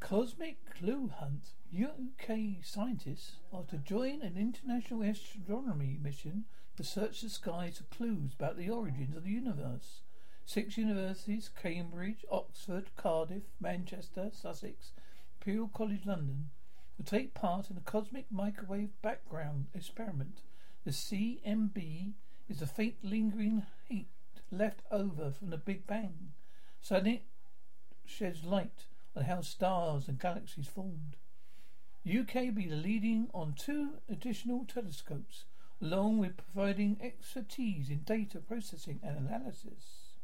Cosmic Clue Hunt. UK scientists are to join an international astronomy mission to search the skies for clues about the origins of the universe. Six universities Cambridge, Oxford, Cardiff, Manchester, Sussex, Imperial College London will take part in a cosmic microwave background experiment. The CMB is the faint lingering heat left over from the Big Bang. Suddenly it sheds light on how stars and galaxies formed. UK will be leading on two additional telescopes, along with providing expertise in data processing and analysis.